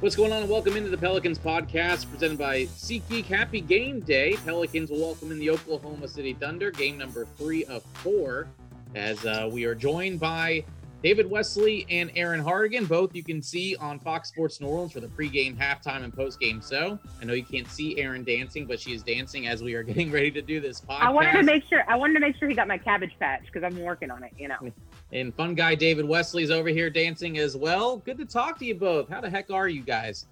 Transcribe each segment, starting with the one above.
What's going on? And welcome into the Pelicans podcast presented by SeatGeek. Happy game day. Pelicans will welcome in the Oklahoma City Thunder, game number three of four, as uh, we are joined by David Wesley and Erin Hartigan. Both you can see on Fox Sports New Orleans for the pregame, halftime, and postgame So I know you can't see Erin dancing, but she is dancing as we are getting ready to do this podcast. I wanted to make sure I wanted to make sure he got my cabbage patch because I'm working on it, you know. And fun guy David Wesley's over here dancing as well. Good to talk to you both. How the heck are you guys?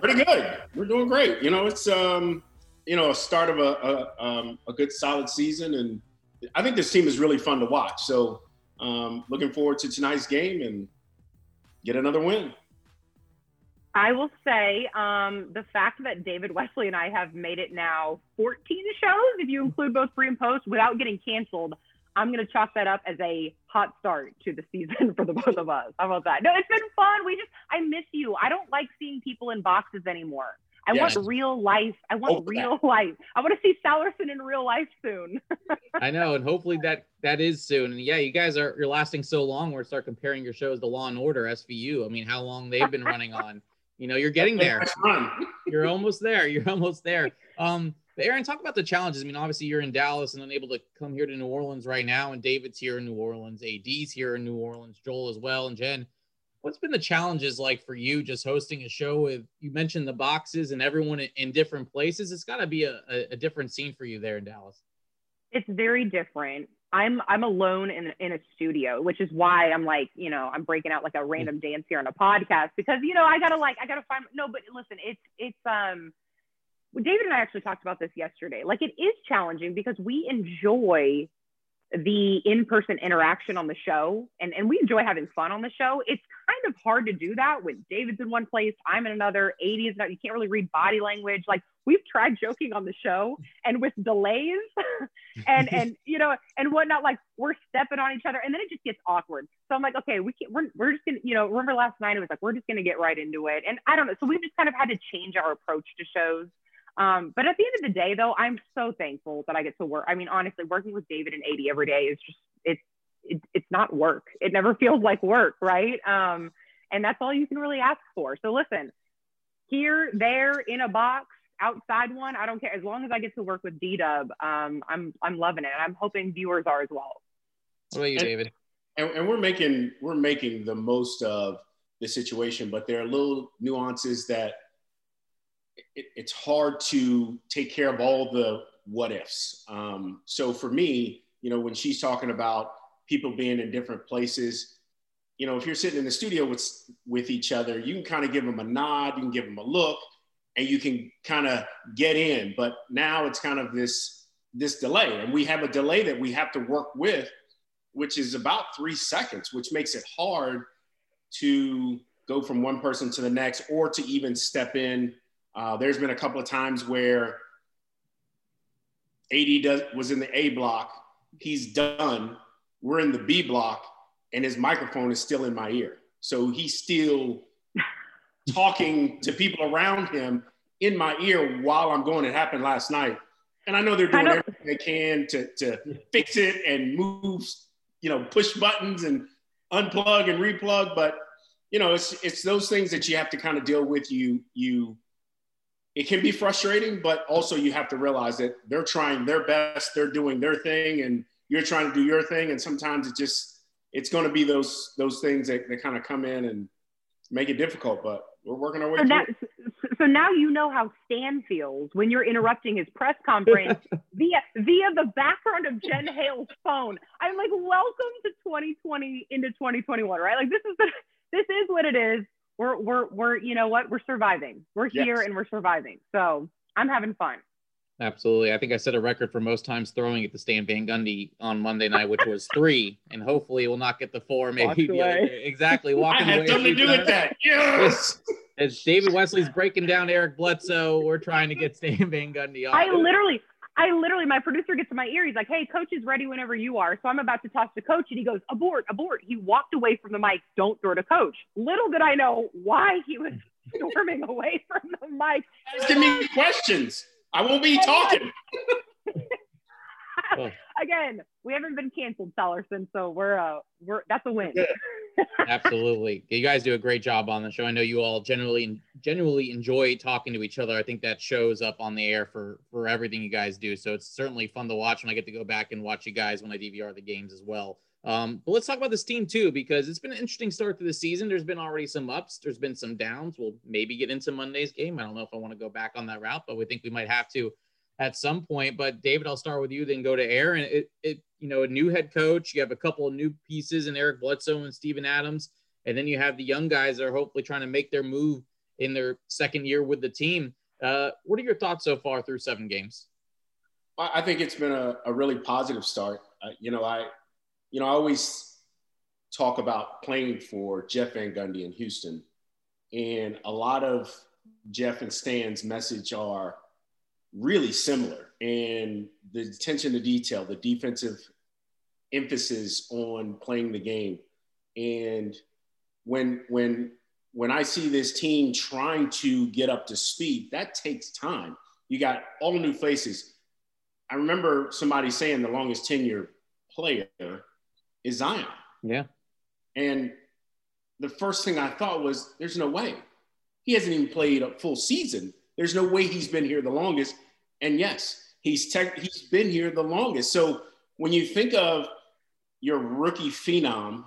Pretty good. We're doing great. You know, it's um, you know, a start of a a, um, a good solid season, and I think this team is really fun to watch. So, um, looking forward to tonight's game and get another win. I will say um, the fact that David Wesley and I have made it now 14 shows, if you include both pre and post, without getting canceled. I'm going to chalk that up as a hot start to the season for the both of us. How about that? No, it's been fun. We just, I miss you. I don't like seeing people in boxes anymore. I yes. want real life. I want oh, real that. life. I want to see Salerson in real life soon. I know, and hopefully that that is soon. And yeah, you guys are you're lasting so long. We're start comparing your shows to Law and Order SVU. I mean, how long they've been running on. You know, you're getting there. You're almost there. You're almost there. Um, but Erin, talk about the challenges. I mean, obviously you're in Dallas and unable to come here to New Orleans right now, and David's here in New Orleans, AD's here in New Orleans, Joel as well, and Jen. What's been the challenges like for you just hosting a show with you mentioned the boxes and everyone in different places? It's got to be a, a different scene for you there in Dallas. It's very different. I'm I'm alone in in a studio, which is why I'm like, you know, I'm breaking out like a random dance here on a podcast because you know I gotta like I gotta find no, but listen, it's it's um David and I actually talked about this yesterday. Like it is challenging because we enjoy the in-person interaction on the show and, and we enjoy having fun on the show. It's kind of hard to do that when David's in one place, I'm in another, AD is not, you can't really read body language. Like we've tried joking on the show and with delays and, and, you know, and whatnot, like we're stepping on each other and then it just gets awkward. So I'm like, okay, we can't, we're, we're just gonna, you know, remember last night, it was like, we're just going to get right into it. And I don't know. So we've just kind of had to change our approach to shows um, but at the end of the day, though, I'm so thankful that I get to work. I mean, honestly, working with David and AD every day is just it's it, it's not work. It never feels like work, right? Um, and that's all you can really ask for. So listen, here, there, in a box, outside one, I don't care. As long as I get to work with D Dub, um, I'm I'm loving it. And I'm hoping viewers are as well. What about you, David? And, and we're making we're making the most of the situation, but there are little nuances that it, it's hard to take care of all the what ifs. Um, so for me, you know, when she's talking about people being in different places, you know, if you're sitting in the studio with with each other, you can kind of give them a nod, you can give them a look, and you can kind of get in. But now it's kind of this this delay, and we have a delay that we have to work with, which is about three seconds, which makes it hard to go from one person to the next or to even step in uh, there's been a couple of times where AD does, was in the A block, he's done. We're in the B block, and his microphone is still in my ear. So he's still talking to people around him in my ear while I'm going. It happened last night. And I know they're doing everything they can to, to fix it and move, you know, push buttons and unplug and replug. But, you know, it's, it's those things that you have to kind of deal with. You, you, it can be frustrating, but also you have to realize that they're trying their best, they're doing their thing, and you're trying to do your thing. And sometimes it just it's going to be those those things that, that kind of come in and make it difficult. But we're working our way so through. That, so now you know how Stan feels when you're interrupting his press conference via via the background of Jen Hale's phone. I'm like, welcome to 2020 into 2021, right? Like this is the this is what it is we're we're we're you know what we're surviving. We're here yes. and we're surviving. So I'm having fun. Absolutely. I think I set a record for most times throwing at the Stan Van Gundy on Monday night, which was three, and hopefully we'll not get the four. Maybe exactly. Walking I had something to do with that. Yes. As David Wesley's breaking down Eric Bledsoe, we're trying to get Stan Van Gundy off. I literally, I literally, my producer gets in my ear. He's like, "Hey, coach is ready whenever you are." So I'm about to toss to coach, and he goes, "Abort, abort." He walked away from the mic. Don't throw to coach. Little did I know why he was storming away from the mic. Asking me questions. I won't be talking. Again, we haven't been canceled, Salerson, so we're uh, we're that's a win. Absolutely. You guys do a great job on the show. I know you all generally genuinely enjoy talking to each other. I think that shows up on the air for for everything you guys do. So it's certainly fun to watch when I get to go back and watch you guys when I DVR the games as well. Um, but let's talk about this team too, because it's been an interesting start to the season. There's been already some ups, there's been some downs. We'll maybe get into Monday's game. I don't know if I want to go back on that route, but we think we might have to at some point. But David, I'll start with you, then go to Erin. It, it, you know, a new head coach. You have a couple of new pieces in Eric Bledsoe and Steven Adams, and then you have the young guys that are hopefully trying to make their move in their second year with the team. Uh, what are your thoughts so far through seven games? I think it's been a, a really positive start. Uh, you know, I, you know, I always talk about playing for Jeff Van Gundy in Houston, and a lot of Jeff and Stan's message are really similar. And the attention to detail, the defensive emphasis on playing the game. And when when when I see this team trying to get up to speed, that takes time. You got all new faces. I remember somebody saying the longest tenure player is Zion. Yeah. And the first thing I thought was, there's no way. He hasn't even played a full season. There's no way he's been here the longest. And yes, he's tech, he's been here the longest. So when you think of your rookie phenom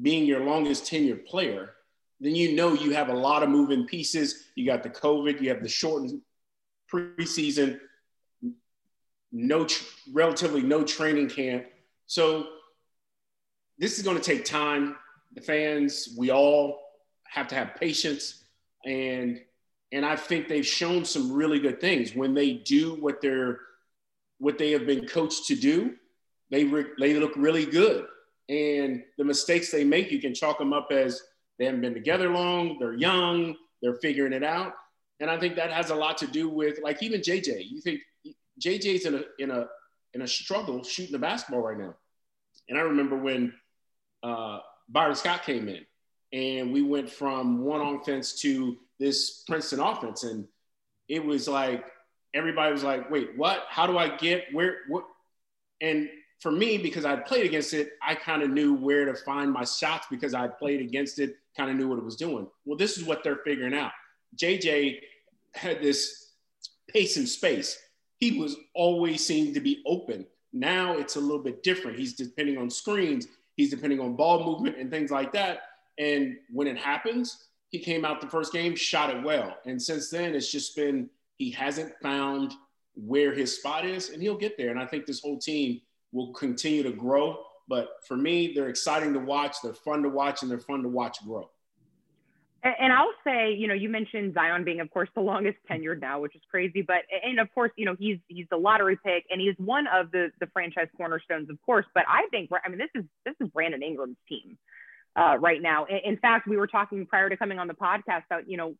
being your longest tenured player, then you know you have a lot of moving pieces. You got the COVID, you have the shortened preseason, no relatively no training camp. So this is going to take time. The fans, we all have to have patience and and I think they've shown some really good things when they do what they're what they have been coached to do. They re- they look really good, and the mistakes they make, you can chalk them up as they haven't been together long, they're young, they're figuring it out, and I think that has a lot to do with like even JJ. You think JJ's in a in a in a struggle shooting the basketball right now, and I remember when uh, Byron Scott came in, and we went from one offense to this Princeton offense. And it was like, everybody was like, wait, what? How do I get where? What? And for me, because I played against it, I kind of knew where to find my shots because I played against it, kind of knew what it was doing. Well, this is what they're figuring out. JJ had this pace and space. He was always seemed to be open. Now it's a little bit different. He's depending on screens, he's depending on ball movement and things like that. And when it happens, he came out the first game, shot it well. And since then, it's just been he hasn't found where his spot is, and he'll get there. And I think this whole team will continue to grow. But for me, they're exciting to watch, they're fun to watch, and they're fun to watch grow. And I'll say, you know, you mentioned Zion being, of course, the longest tenured now, which is crazy. But and of course, you know, he's he's the lottery pick, and he's one of the the franchise cornerstones, of course. But I think, I mean, this is this is Brandon Ingram's team uh, right now. In fact, we were talking prior to coming on the podcast about, you know,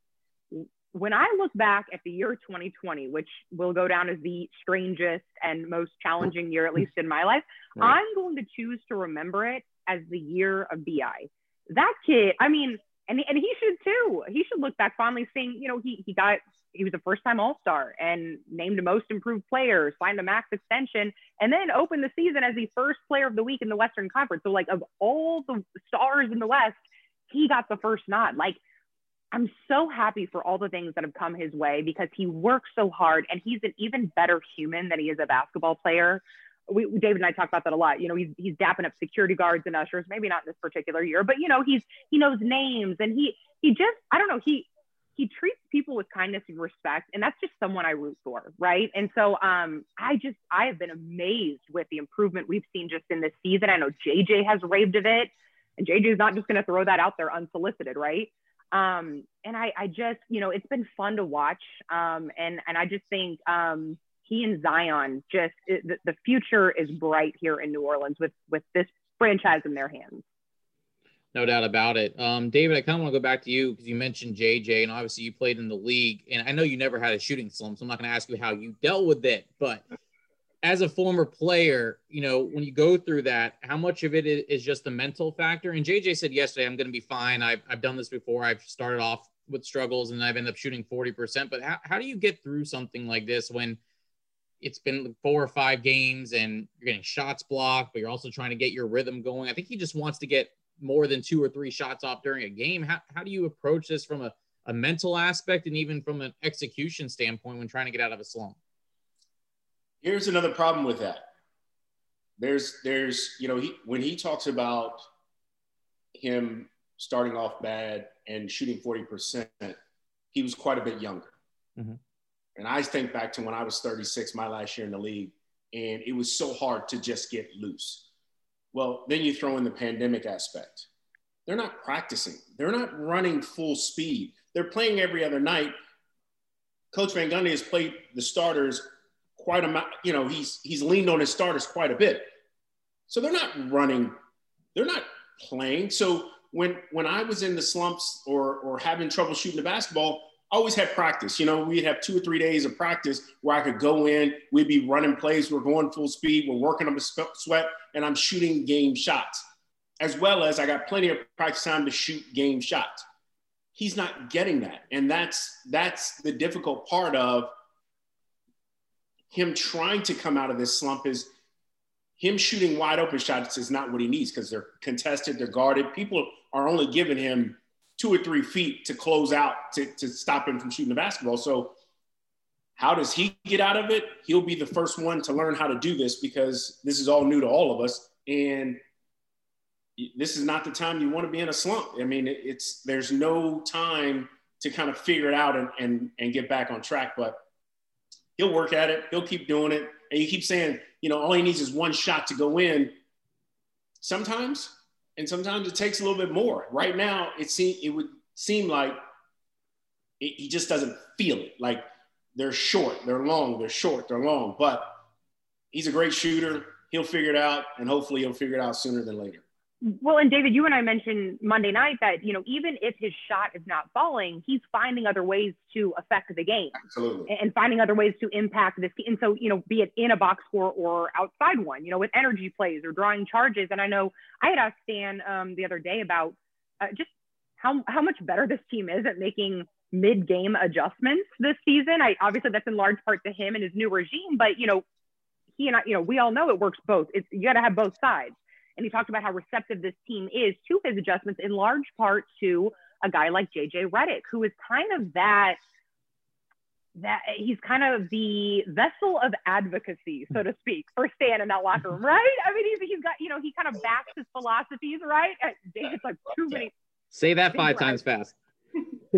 when I look back at the year 2020, which will go down as the strangest and most challenging year, at least in my life, right. I'm going to choose to remember it as the year of BI. That kid, I mean, and, and he should too. He should look back fondly saying, you know, he, he got he was a first time All Star and named most improved player, signed a max extension, and then opened the season as the first player of the week in the Western Conference. So, like, of all the stars in the West, he got the first nod. Like, I'm so happy for all the things that have come his way because he works so hard and he's an even better human than he is a basketball player. We, David and I talk about that a lot. You know, he's he's dapping up security guards and ushers. Maybe not in this particular year, but you know, he's he knows names and he he just I don't know he he treats people with kindness and respect and that's just someone i root for right and so um i just i have been amazed with the improvement we've seen just in this season i know jj has raved of it and jj is not just going to throw that out there unsolicited right um and i i just you know it's been fun to watch um and and i just think um he and zion just the, the future is bright here in new orleans with with this franchise in their hands no doubt about it. Um, David, I kind of want to go back to you because you mentioned JJ, and obviously you played in the league, and I know you never had a shooting slump, so I'm not going to ask you how you dealt with it. But as a former player, you know, when you go through that, how much of it is just a mental factor? And JJ said yesterday, I'm going to be fine. I've, I've done this before. I've started off with struggles and I've ended up shooting 40%. But how, how do you get through something like this when it's been four or five games and you're getting shots blocked, but you're also trying to get your rhythm going? I think he just wants to get more than two or three shots off during a game. How, how do you approach this from a, a mental aspect and even from an execution standpoint when trying to get out of a slump? Here's another problem with that. There's, there's, you know, he, when he talks about him starting off bad and shooting 40%, he was quite a bit younger. Mm-hmm. And I think back to when I was 36, my last year in the league, and it was so hard to just get loose. Well, then you throw in the pandemic aspect. They're not practicing, they're not running full speed. They're playing every other night. Coach Van Gundy has played the starters quite a you know, he's he's leaned on his starters quite a bit. So they're not running, they're not playing. So when when I was in the slumps or or having trouble shooting the basketball, always had practice. You know, we'd have two or three days of practice where I could go in, we'd be running plays, we're going full speed, we're working on the sweat, and I'm shooting game shots, as well as I got plenty of practice time to shoot game shots. He's not getting that. And that's that's the difficult part of him trying to come out of this slump is him shooting wide open shots is not what he needs because they're contested, they're guarded. People are only giving him two or three feet to close out to, to stop him from shooting the basketball. So how does he get out of it? He'll be the first one to learn how to do this because this is all new to all of us. And this is not the time you want to be in a slump. I mean, it's there's no time to kind of figure it out and, and, and get back on track. But he'll work at it. He'll keep doing it. And you keep saying, you know, all he needs is one shot to go in. Sometimes and sometimes it takes a little bit more. Right now, it seem it would seem like it, he just doesn't feel it. Like they're short, they're long, they're short, they're long. But he's a great shooter. He'll figure it out, and hopefully, he'll figure it out sooner than later. Well, and David, you and I mentioned Monday night that, you know, even if his shot is not falling, he's finding other ways to affect the game. Absolutely. And finding other ways to impact this. And so, you know, be it in a box score or outside one, you know, with energy plays or drawing charges. And I know I had asked Stan um, the other day about uh, just how, how much better this team is at making mid-game adjustments this season. I obviously that's in large part to him and his new regime, but you know, he and I, you know, we all know it works both. It's you got to have both sides. And he talked about how receptive this team is to his adjustments, in large part to a guy like JJ Redick, who is kind of that that he's kind of the vessel of advocacy, so to speak, for Stan in that locker room, right? I mean, he's, he's got, you know, he kind of backs his philosophies, right? It's like too many. Say that five times fast.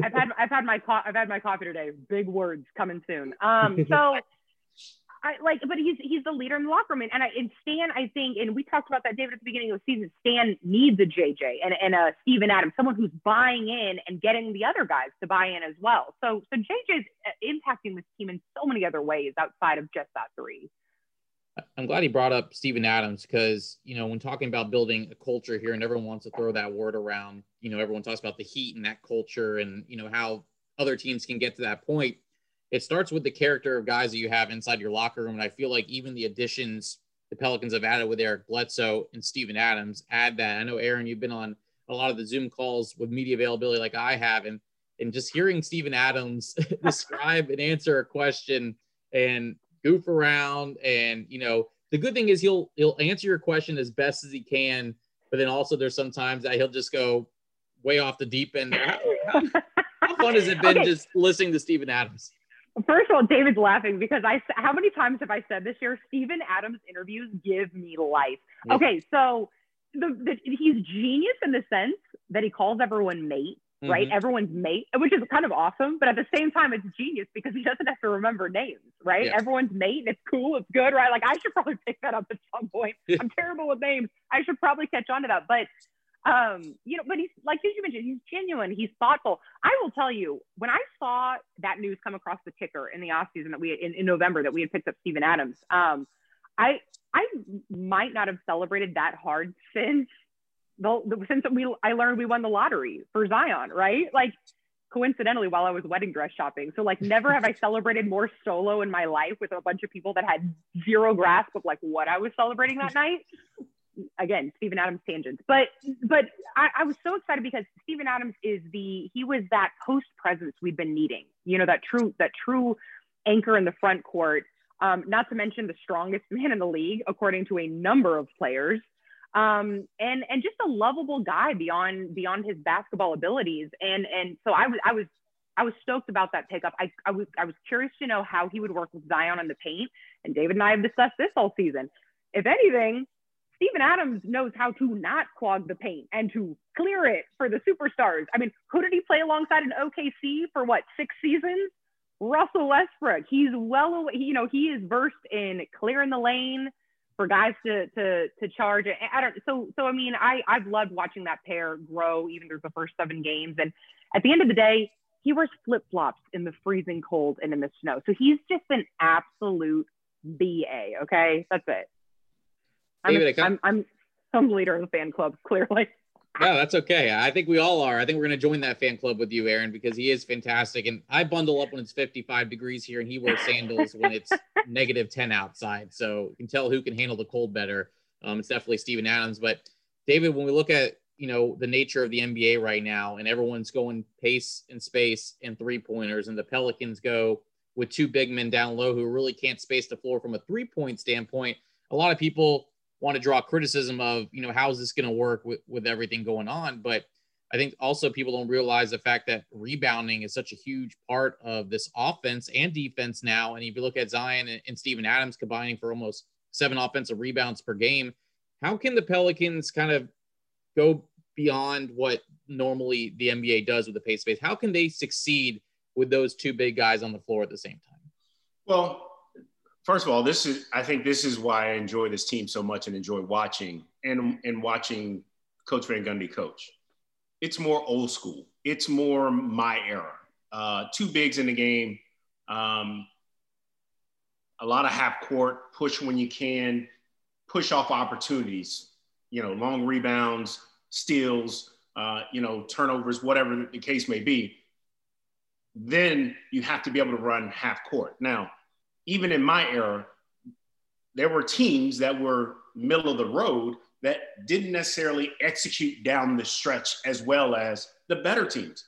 I've had I've had my co- I've had my coffee today. Big words coming soon. Um, so I like, but he's he's the leader in the locker room, and, and I and Stan, I think, and we talked about that, David, at the beginning of the season. Stan needs a JJ and and a Steven Adams, someone who's buying in and getting the other guys to buy in as well. So so JJ's uh, impacting this team in so many other ways outside of just that three. I'm glad he brought up Steven Adams because you know when talking about building a culture here, and everyone wants to throw that word around. You know, everyone talks about the heat and that culture, and you know how other teams can get to that point it starts with the character of guys that you have inside your locker room. And I feel like even the additions the Pelicans have added with Eric Bledsoe and Steven Adams add that. I know Erin, you've been on a lot of the Zoom calls with media availability like I have, and and just hearing Steven Adams describe and answer a question and goof around and you know the good thing is he'll he'll answer your question as best as he can, but then also there's sometimes that he'll just go way off the deep end. How, fun has it been okay. just listening to Steven Adams? First of all, David's laughing because I how many times have I said this year? Steven Adams interviews give me life. Okay, so the, the, he's genius in the sense that he calls everyone mate, mm-hmm. right? Everyone's mate, which is kind of awesome. But at the same time, it's genius because he doesn't have to remember names, right? Yeah. Everyone's mate, and it's cool, it's good, right? Like I should probably pick that up at some point. I'm terrible with names. I should probably catch on to that, but um, you know, but he's like as you mentioned, he's genuine, he's thoughtful. I will tell you, when I saw that news come across the ticker in the off season that we in, in November that we had picked up Steven Adams, um, I I might not have celebrated that hard since the, the since we I learned we won the lottery for Zion, right? Like coincidentally while I was wedding dress shopping. So like never have I celebrated more solo in my life with a bunch of people that had zero grasp of like what I was celebrating that night again, Steven Adams tangents. But but I, I was so excited because Steven Adams is the he was that post presence we've been needing. You know, that true that true anchor in the front court. Um, not to mention the strongest man in the league, according to a number of players. um, and and just a lovable guy beyond beyond his basketball abilities. And and so I was I was I was stoked about that pickup. I, I was I was curious to know how he would work with Zion in the paint. And David and I have discussed this all season. If anything, Steven Adams knows how to not clog the paint and to clear it for the superstars. I mean, who did he play alongside in OKC for what six seasons? Russell Westbrook. He's well away. You know, he is versed in clearing the lane for guys to to to charge. I don't. So so I mean, I I've loved watching that pair grow even through the first seven games. And at the end of the day, he wears flip flops in the freezing cold and in the snow. So he's just an absolute BA. Okay, that's it. I'm, David, I'm, I'm some leader of the fan club, clearly. no, that's okay. I think we all are. I think we're going to join that fan club with you, Erin, because he is fantastic. And I bundle up when it's 55 degrees here, and he wears sandals when it's negative 10 outside. So you can tell who can handle the cold better. Um, it's definitely Steven Adams. But David, when we look at you know the nature of the NBA right now, and everyone's going pace and space and three pointers, and the Pelicans go with two big men down low who really can't space the floor from a three point standpoint. A lot of people want to draw criticism of, you know, how is this going to work with, with everything going on? But I think also people don't realize the fact that rebounding is such a huge part of this offense and defense now. And if you look at Zion and, Steven Adams combining for almost seven offensive rebounds per game, how can the Pelicans kind of go beyond what normally the NBA does with the pace space? How can they succeed with those two big guys on the floor at the same time? Well, first of all, this is I think this is why I enjoy this team so much and enjoy watching and and watching Coach Van Gundy coach. It's more old school. It's more my era. Uh, two bigs in the game. Um, a lot of half court, push when you can, push off opportunities. You know, long rebounds, steals, uh, you know, turnovers, whatever the case may be. Then you have to be able to run half court. Now, even in my era, there were teams that were middle of the road that didn't necessarily execute down the stretch as well as the better teams.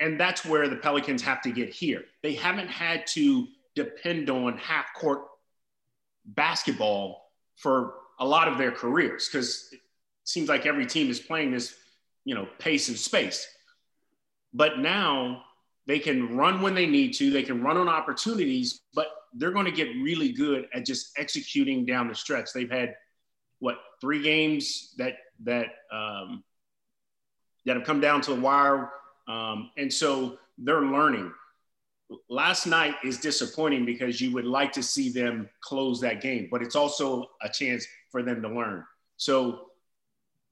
And that's where the Pelicans have to get here. They haven't had to depend on half court basketball for a lot of their careers because it seems like every team is playing this, you know, pace and space. But now they can run when they need to, they can run on opportunities, but they're going to get really good at just executing down the stretch. They've had what three games that that um, that have come down to the wire, um, and so they're learning. Last night is disappointing because you would like to see them close that game, but it's also a chance for them to learn. So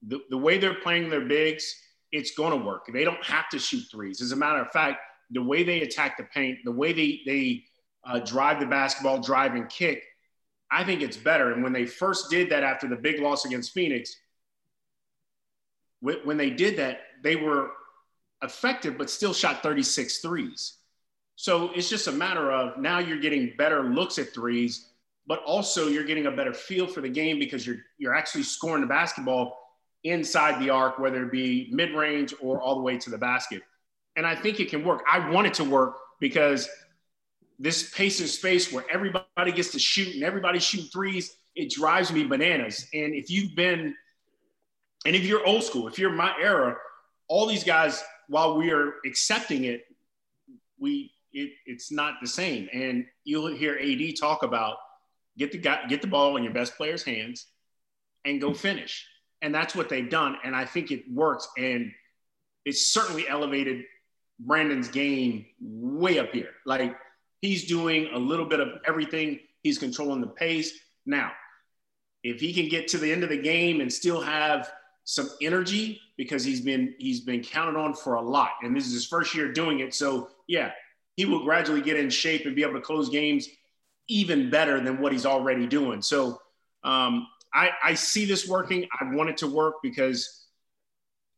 the, the way they're playing their bigs, it's going to work. They don't have to shoot threes. As a matter of fact, the way they attack the paint, the way they they uh, drive the basketball, drive and kick, I think it's better. And when they first did that after the big loss against Phoenix, when they did that, they were effective, but still shot 36 threes. So it's just a matter of now you're getting better looks at threes, but also you're getting a better feel for the game because you're you're actually scoring the basketball inside the arc, whether it be mid range or all the way to the basket. And I think it can work. I want it to work because this pace and space where everybody gets to shoot and everybody shoot threes, it drives me bananas. And if you've been, and if you're old school, if you're my era, all these guys, while we are accepting it, we it, it's not the same. And you'll hear AD talk about get the guy, get the ball in your best player's hands and go finish. And that's what they've done. And I think it works. And it's certainly elevated Brandon's game way up here. Like He's doing a little bit of everything. He's controlling the pace. Now, if he can get to the end of the game and still have some energy because he's been he's been counted on for a lot and this is his first year doing it so yeah he will gradually get in shape and be able to close games even better than what he's already doing so um, I, I see this working i want it to work because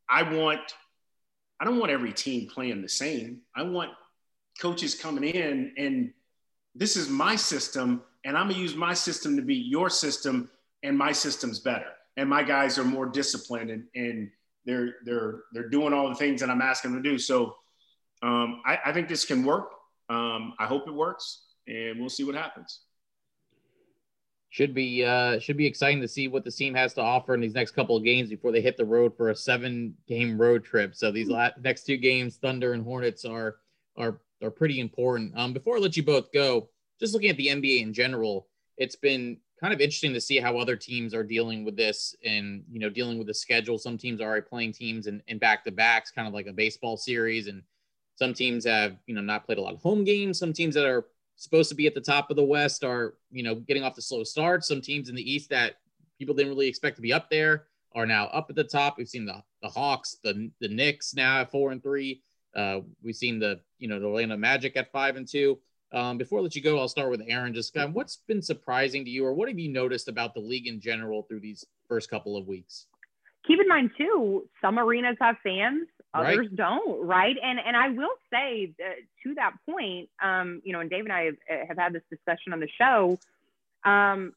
i want i don't want every team playing the same i want coaches coming in and this is my system and I'm gonna use my system to beat your system and my system's better. And my guys are more disciplined and, and they're they're they're doing all the things that I'm asking them to do. So um, I, I, think this can work. Um, I hope it works, and we'll see what happens. Should be uh, should be exciting to see what the team has to offer in these next couple of games before they hit the road for a seven game road trip. So these last, next two games, Thunder and Hornets are are are pretty important. Um, before I let you both go, just looking at the NBA in general, it's been kind of interesting to see how other teams are dealing with this and you know dealing with the schedule. Some teams are already playing teams in back to backs, kind of like a baseball series, and some teams have you know not played a lot of home games. Some teams that are supposed to be at the top of the West are, you know, getting off the slow start. Some teams in the East that people didn't really expect to be up there are now up at the top. We've seen the the Hawks, the the Knicks now at four and three. Uh, we've seen the you know the Orlando Magic at five and two. Um, before I let you go, I'll start with Erin. Just kind of what's been surprising to you, or what have you noticed about the league in general through these first couple of weeks? Keep in mind too, some arenas have fans others right. don't right and and i will say uh, to that point um you know and dave and i have, uh, have had this discussion on the show um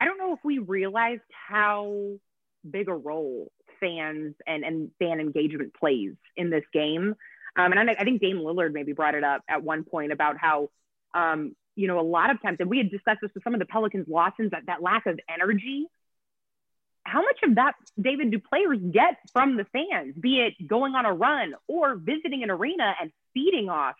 i don't know if we realized how big a role fans and and fan engagement plays in this game um and i, I think dame lillard maybe brought it up at one point about how um you know a lot of times and we had discussed this with some of the pelicans losses that that lack of energy how much of that, David, do players get from the fans, be it going on a run or visiting an arena and feeding off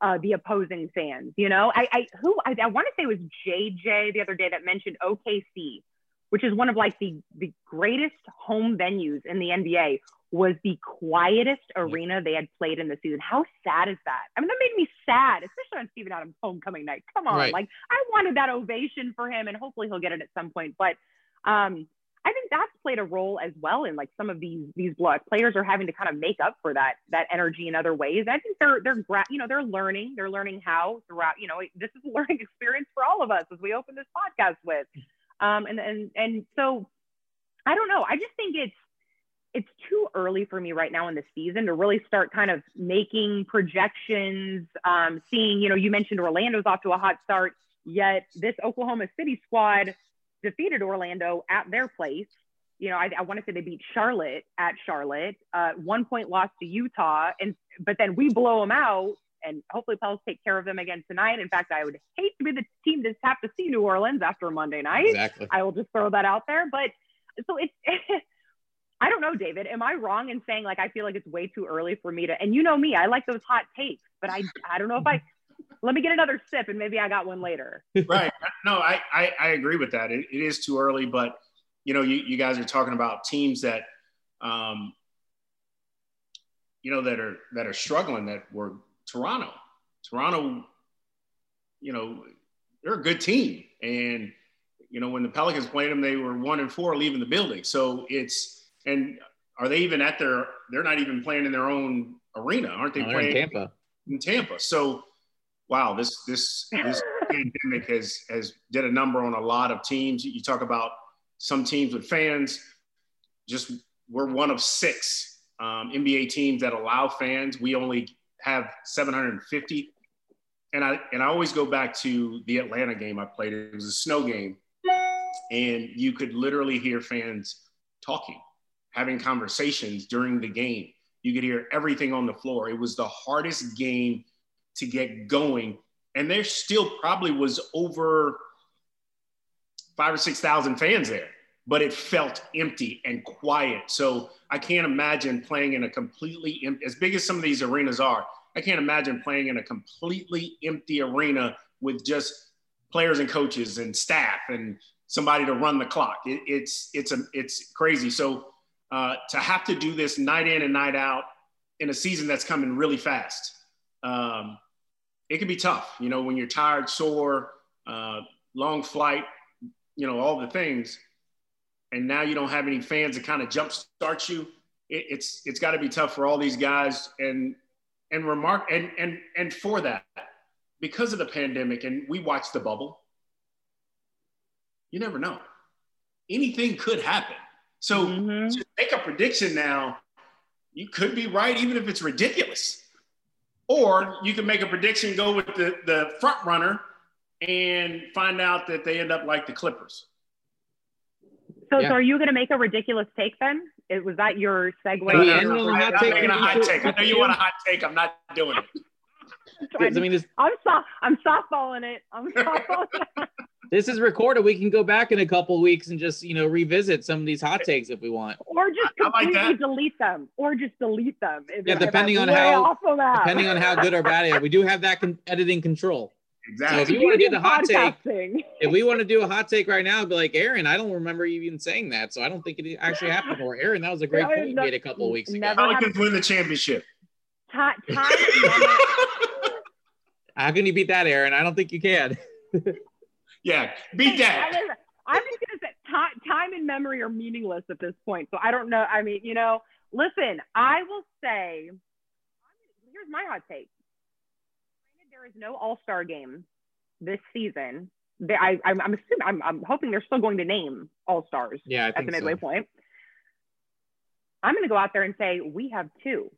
uh, the opposing fans? You know, I, I who I, I want to say was JJ the other day that mentioned OKC, which is one of like the the greatest home venues in the NBA. Was the quietest arena they had played in the season. How sad is that? I mean, that made me sad, especially on Steven Adams' homecoming night. Come on, right. like I wanted that ovation for him, and hopefully he'll get it at some point. But um, I think that's played a role as well in like some of these these block players are having to kind of make up for that that energy in other ways. I think they're they're you know they're learning they're learning how throughout you know this is a learning experience for all of us as we open this podcast with, um, and and and so I don't know. I just think it's it's too early for me right now in the season to really start kind of making projections. Um, seeing you know you mentioned Orlando's off to a hot start, yet this Oklahoma City squad defeated Orlando at their place. You know, I, I want to say they beat Charlotte at Charlotte. Uh, one point loss to Utah, and but then we blow them out, and hopefully Pels take care of them again tonight. In fact, I would hate to be the team to have to see New Orleans after Monday night. Exactly. I will just throw that out there. But so it's. I don't know, David. Am I wrong in saying like I feel like it's way too early for me to? And you know me, I like those hot takes, but I I don't know if I let me get another sip and maybe I got one later. right. No, I, I, I, agree with that. It, it is too early, but you know, you, you guys are talking about teams that, um, you know, that are, that are struggling that were Toronto, Toronto, you know, they're a good team. And, you know, when the Pelicans played them, they were one and four leaving the building. So it's, and are they even at their, they're not even playing in their own arena, aren't they no, playing in Tampa? In Tampa. So, wow, this this this pandemic has has did a number on a lot of teams. You talk about some teams with fans. Just we're one of six um, NBA teams that allow fans. We only have 750. And I and I always go back to the Atlanta game I played. It was a snow game, and you could literally hear fans talking, having conversations during the game. You could hear everything on the floor. It was the hardest game to get going. And there still probably was over five or 6,000 fans there, but it felt empty and quiet. So I can't imagine playing in a completely empty, as big as some of these arenas are, I can't imagine playing in a completely empty arena with just players and coaches and staff and somebody to run the clock. It, it's, it's, a, it's crazy. So uh, to have to do this night in and night out in a season that's coming really fast, um, it can be tough, you know, when you're tired, sore, uh, long flight, you know, all the things. And now you don't have any fans to kind of jumpstart you. It, it's it's got to be tough for all these guys. And and remark and and and for that, because of the pandemic, and we watched the bubble. You never know. Anything could happen. So mm-hmm. to make a prediction now, you could be right, even if it's ridiculous. Or you can make a prediction, go with the, the front runner, and find out that they end up like the Clippers. So, yeah. so are you going to make a ridiculous take then? It, was that your segue? No, no, no, I'm not making a hot take. I know you want a hot take. I'm not doing it. I mean, I'm soft. I'm softballing it. I'm softballing. This is recorded. We can go back in a couple weeks and just you know revisit some of these hot takes if we want, or just completely like delete them, or just delete them. yeah, depending on how depending on how good or bad it is. We do have that con- editing control. Exactly. So if you want to do the hot take, if we want to do a hot take right now, be like, Erin, I don't remember you even saying that, so I don't think it actually happened. Or Erin, that was a great point you made a couple of weeks ago. Pelicans win the championship. Time, time How can you beat that, Erin? I don't think you can. yeah, beat that. I'm just gonna say time, time and memory are meaningless at this point. So I don't know. I mean, you know, listen, I will say, here's my hot take. There is no All Star game this season. They, I, I'm, I'm assuming, I'm, I'm hoping they're still going to name All Stars. Yeah, at the midway so. point. I'm going to go out there and say we have two.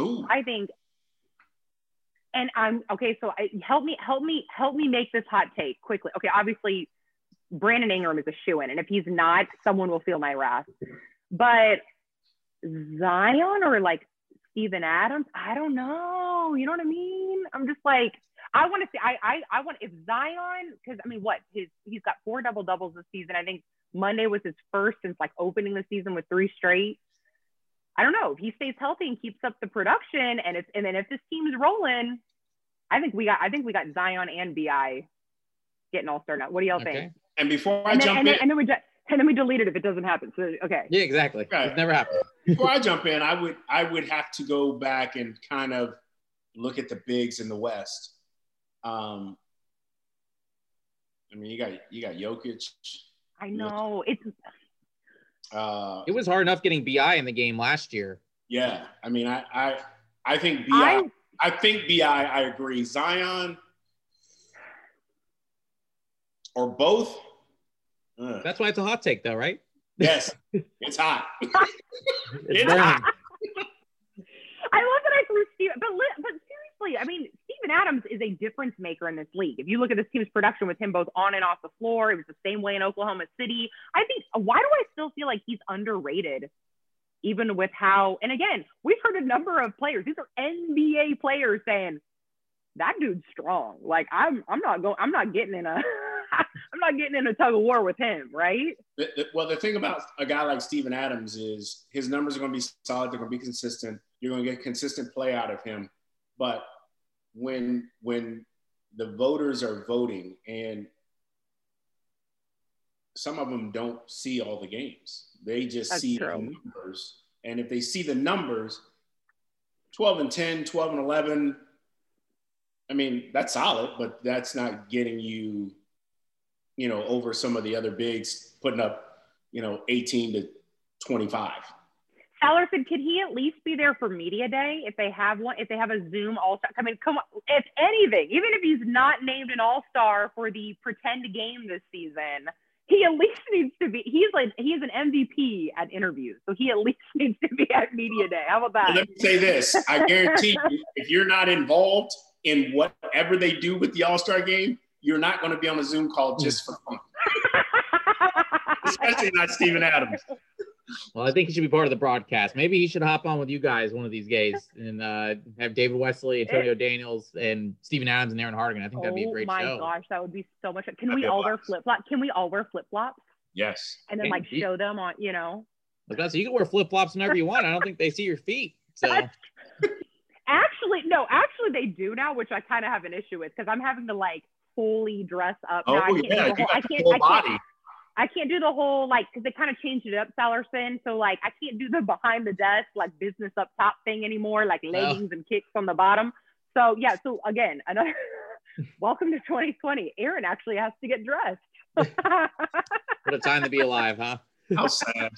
Ooh. I think and I'm okay. So I, help me, help me, help me make this hot take quickly. Okay, obviously, Brandon Ingram is a shoe in, and if he's not, someone will feel my wrath. But Zion or like Steven Adams, I don't know. You know what I mean? I'm just like, I want to see. I I I want if Zion, because I mean, what his he's got four double doubles this season. I think Monday was his first since like opening the season with three straight. I don't know if he stays healthy and keeps up the production, and it's and then if this team's rolling, I think we got I think we got Zion and BI getting all star now. What do y'all okay. think? And before I and jump then, in, and then, and then we just and then we delete it if it doesn't happen. So okay. Yeah, exactly. Right. It's never happened. before I jump in, I would I would have to go back and kind of look at the bigs in the West. Um, I mean, you got you got Jokic. I know it's uh, it was hard enough getting BI in the game last year. Yeah, I mean, I I, I think BI. I, I think BI. I agree. Zion or both. Ugh. That's why it's a hot take, though, right? Yes, it's hot. it's, it's hot. I love that I threw Steve, but but seriously, I mean, Steven Adams is a difference maker in this league. If you look at this team's production with him both on and off the floor, it was the same way in Oklahoma City. I think why do I still feel like he's underrated? Even with how, and again, we've heard a number of players. These are NBA players saying that dude's strong. Like I'm, I'm not going, I'm not getting in a, I'm not getting in a tug of war with him, right? The, the, well, the thing about a guy like Steven Adams is his numbers are going to be solid. They're going to be consistent. You're going to get consistent play out of him. But when when the voters are voting and some of them don't see all the games. They just That's see true. the numbers. And if they see the numbers, 12 and 10, 12 and 11, I mean, that's solid, but that's not getting you, you know, over some of the other bigs putting up, you know, 18 to 25. Salerson, could he at least be there for media day if they have one? If they have a Zoom All Star, I mean, come on, if anything, even if he's not named an All Star for the pretend game this season, he at least needs to be. He's like he's an MVP at interviews, so he at least needs to be at media day. How about that? Well, let me say this: I guarantee you, if you're not involved in whatever they do with the All Star game, you're not going to be on a Zoom call just for fun. Especially not Steven Adams. Well, I think he should be part of the broadcast. Maybe he should hop on with you guys one of these days and uh, have David Wesley, Antonio Daniels, and Steven Adams and Erin Hartigan. I think that'd be a great show. Oh my gosh, that would be so much. Can that'd we all wear flip flops? Can we all wear flip flops? Yes. And then like show them on, you know. Look, so you can wear flip flops whenever you want. I don't think they see your feet. So. actually, no, actually they do now, which I kind of have an issue with because I'm having to like fully dress up. Oh now. I can't yeah, whole, I can't, full I can't, body. I can't do the whole like because they kind of changed it up, Salerson. So like I can't do the behind the desk like business up top thing anymore, like leggings and kicks on the bottom. So yeah, so again, another welcome to 2020. Erin actually has to get dressed. what a time to be alive, huh? How sad.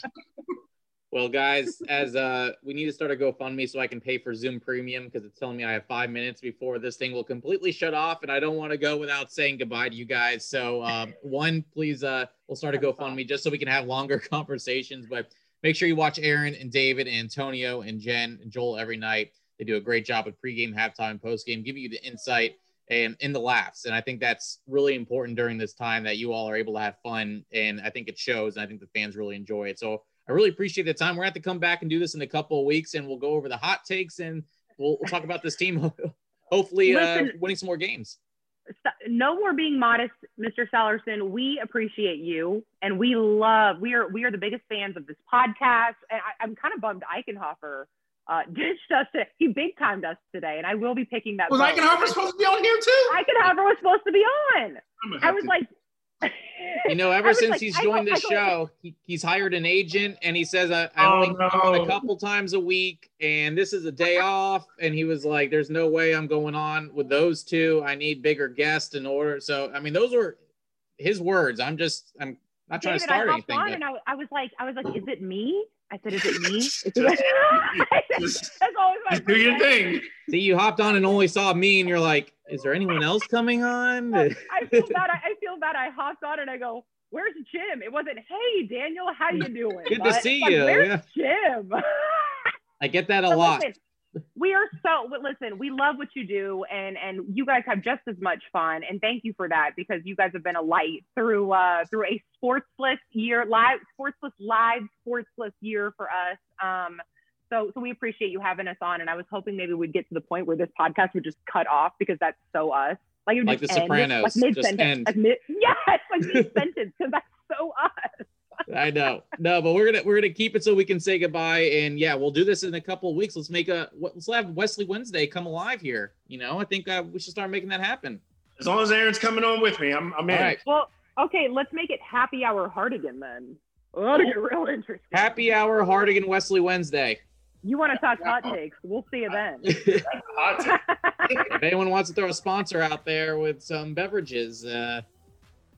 Well, guys, as uh, we need to start a GoFundMe so I can pay for Zoom Premium because it's telling me I have five minutes before this thing will completely shut off, and I don't want to go without saying goodbye to you guys. So, um, one, please, uh, we'll start a GoFundMe just so we can have longer conversations. But make sure you watch Erin and David, and Antonio and Jen and Joel every night. They do a great job at pregame, halftime, postgame, giving you the insight and in the laughs. And I think that's really important during this time that you all are able to have fun. And I think it shows. And I think the fans really enjoy it. So I really appreciate the time. We're going to have to come back and do this in a couple of weeks, and we'll go over the hot takes and we'll, we'll talk about this team. Hopefully, uh, Listen, uh, winning some more games. no more being modest, Mr. Salerson. We appreciate you, and we love. We are we are the biggest fans of this podcast. And I, am kind of bummed Eichenhofer uh, ditched us. To, he big timed us today, and I will be picking that. Up. Was Eichenhofer supposed to be on here too? Eichenhofer was supposed to be on. I was to... like, you know, ever since like, he's joined the show, he, he's hired an agent, and he says, "I, I oh, only oh, no. come on a couple times a week, and this is a day off." And he was like, "There's no way I'm going on with those two. I need bigger guests in order." So, I mean, those were his words. I'm just, I'm not trying David, to start I anything. On but... and I, I was like, I was like, "Is it me?" I said, "Is it me?" Is it That's always my. Do your thing. See, you hopped on and only saw me, and you're like, "Is there anyone else coming on?" I feel bad. I, feel bad. I hopped on and I go, "Where's Jim?" It wasn't, "Hey, Daniel, how you doing?" Good to see like, you. Where's yeah. Jim? I get that a but lot. Listen, we are so listen we love what you do and and you guys have just as much fun and thank you for that because you guys have been a light through uh through a sportsless year live sportsless live sportsless year for us um so so we appreciate you having us on and i was hoping maybe we'd get to the point where this podcast would just cut off because that's so us like, it would like the end, sopranos like mid-sentence like mid, yes like mid-sentence because that's so us I know. No, but we're gonna we're gonna keep it so we can say goodbye. And yeah, we'll do this in a couple of weeks. Let's make a let's have Wesley Wednesday come alive here. You know, I think uh, we should start making that happen. As long as Erin's coming on with me, I'm, I'm in. All right. Well, okay, let's make it happy hour Hartigan then. Oh, that'll get real interesting. Happy hour Hartigan Wesley Wednesday. You want to talk hot takes? We'll see you then. if anyone wants to throw a sponsor out there with some beverages, uh,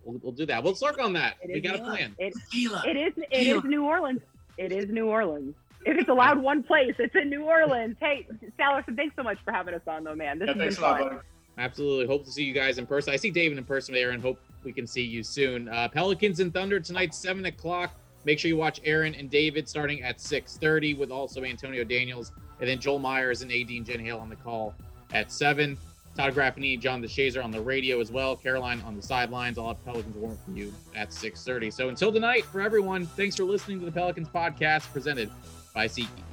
We'll, we'll do that. We'll work on that. It we got a plan. It, it is. It is New Orleans. It is New Orleans. If it's allowed one place, it's in New Orleans. Hey, Sallerson, thanks so much for having us on, though, man. This yeah, has been fun. Absolutely. Hope to see you guys in person. I see David in person there, and hope we can see you soon. Uh, Pelicans and Thunder tonight, seven o'clock. Make sure you watch Erin and David starting at 6:30 with also Antonio Daniels, and then Joel Myers and AD and Jen Hale on the call at seven. Todd Graffagnini, John DeShazier on the radio as well. Caroline on the sidelines. I'll have Pelicans warm for you at 6:30. So until tonight, for everyone, thanks for listening to the Pelicans podcast presented by SeatGeek.